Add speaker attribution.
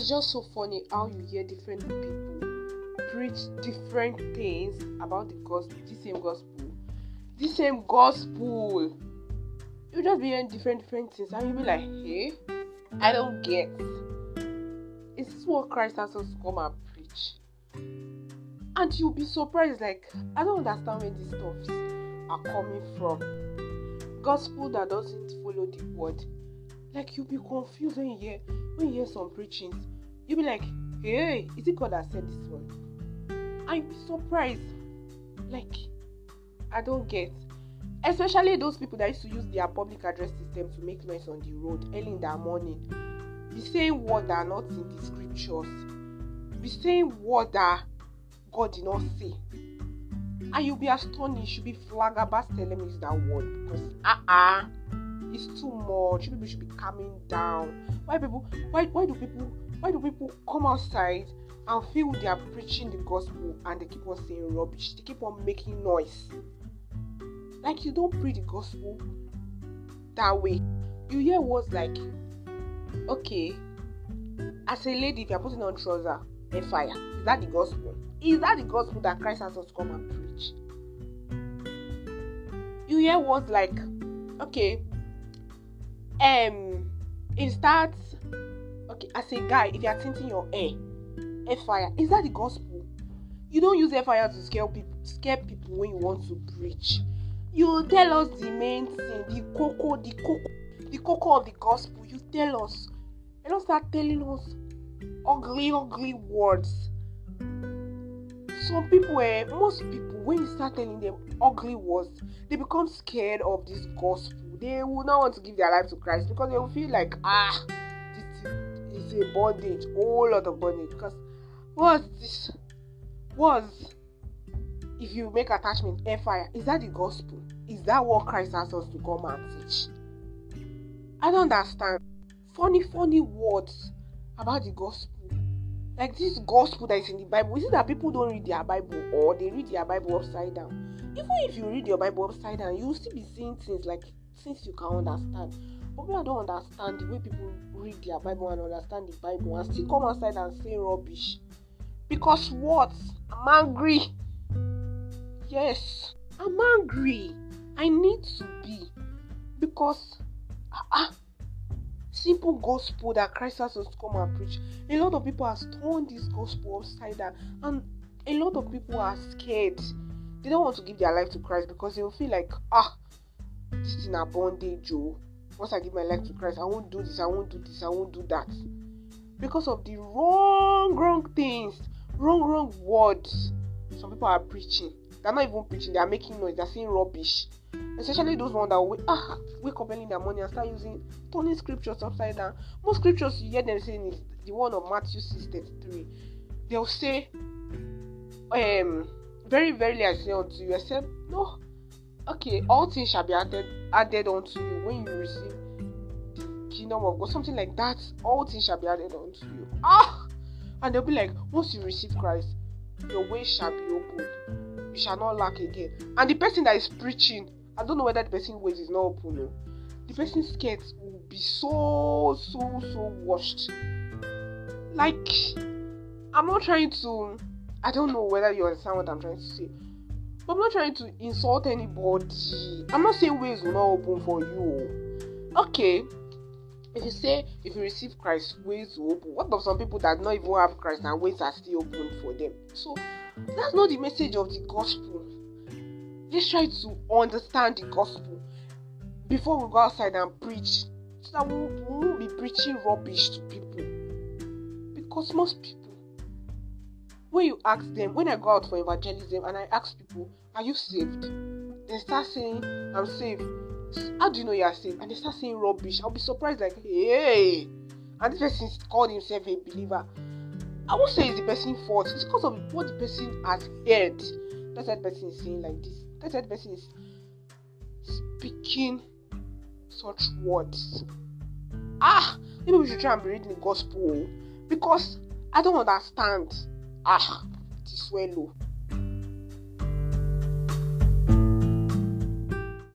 Speaker 1: it's just so funny how you hear different people preach different things about the gospel, the same gospel, the same gospel. You just be hearing different different things, and you be like, "Hey, I don't get." Is this what Christ has us come and preach? And you'll be surprised, like, I don't understand where these stuffs are coming from. Gospel that doesn't follow the word. Like you'll be confused when you hear when you hear some preachings. You'll be like, hey, is it God that said this one? You'll be surprised. Like, I don't get. Especially those people that used to use their public address system to make noise on the road early in the morning. Be saying words that are not in the scriptures. Be saying words that God did not say. And you'll be astonished, you'll be flabbergasted. Let me use that word because uh-uh it's too much. People should be calming down. Why people why why do people why do people come outside and feel they are preaching the gospel and they keep on saying rubbish? They keep on making noise. Like you don't preach the gospel that way. You hear words like, okay, as a lady, if you're putting on trouser and fire, is that the gospel? Is that the gospel that Christ has us come and preach? You hear words like, okay, um, it starts, okay, as a guy, if you're tinting your hair, air fire, is that the gospel? You don't use air fire to scare people, scare people when you want to preach. You tell us the main thing, the cocoa, the cocoa, the cocoa of the gospel. You tell us. You don't start telling us ugly, ugly words. Some people, eh, most people, when you start telling them ugly words, they become scared of this gospel. They will not want to give their life to Christ because they will feel like, ah, this is a bondage, whole lot of bondage. Because what's this? Was if you make attachment air fire, is that the gospel? Is that what Christ has us to come and teach? I don't understand. Funny, funny words about the gospel. Like this gospel that is in the Bible. Is it that people don't read their Bible or they read their Bible upside down? Even if you read your Bible upside down, you will still be seeing things like things you can understand. But I don't understand the way people read their Bible and understand the Bible and still come outside and say rubbish. Because what? I'm angry. Yes, I'm angry. I need to be. Because ah, uh, simple gospel that Christ has us come and preach. A lot of people have turned this gospel upside down, and a lot of people are scared. They don't want to give their life to Christ because they will feel like, ah, this is a bondage. Oh, once I give my life to Christ, I won't do this, I won't do this, I won't do that. Because of the wrong, wrong things, wrong, wrong words some people are preaching. They're not even preaching, they are making noise, they're saying rubbish. Especially those ones that wake, ah, wake up early in the morning and start using turning scriptures upside down. Most scriptures you hear them saying is the one of Matthew 6 33. They'll say, um, very, very I say unto you, except no, okay, all things shall be added added unto you when you receive the kingdom of God. Something like that. All things shall be added unto you. Ah, and they'll be like, once you receive Christ, your way shall be open. You shall not lack again. And the person that is preaching, I don't know whether the person's ways is not open. No. The person's skirt will be so, so, so washed. Like, I'm not trying to. I don't know whether you understand what I'm trying to say. I'm not trying to insult anybody. I'm not saying ways will not open for you. Okay, if you say if you receive Christ, ways will open. What about some people that not even have Christ and ways are still open for them? So that's not the message of the gospel. Let's try to understand the gospel before we go outside and preach, so that we won't be preaching rubbish to people. Because most people, when you ask them, when I go out for evangelism and I ask people, "Are you saved?" They start saying, "I'm saved." how do you know you are saved? And they start saying rubbish. I'll be surprised, like, hey, and this person called himself a believer. I won't say it's the person's fault. It's because of what the person has heard. That's the person is saying like this. That's the person is speaking such words. Ah, maybe we should try and be reading the gospel because I don't understand. Ah, this swallow.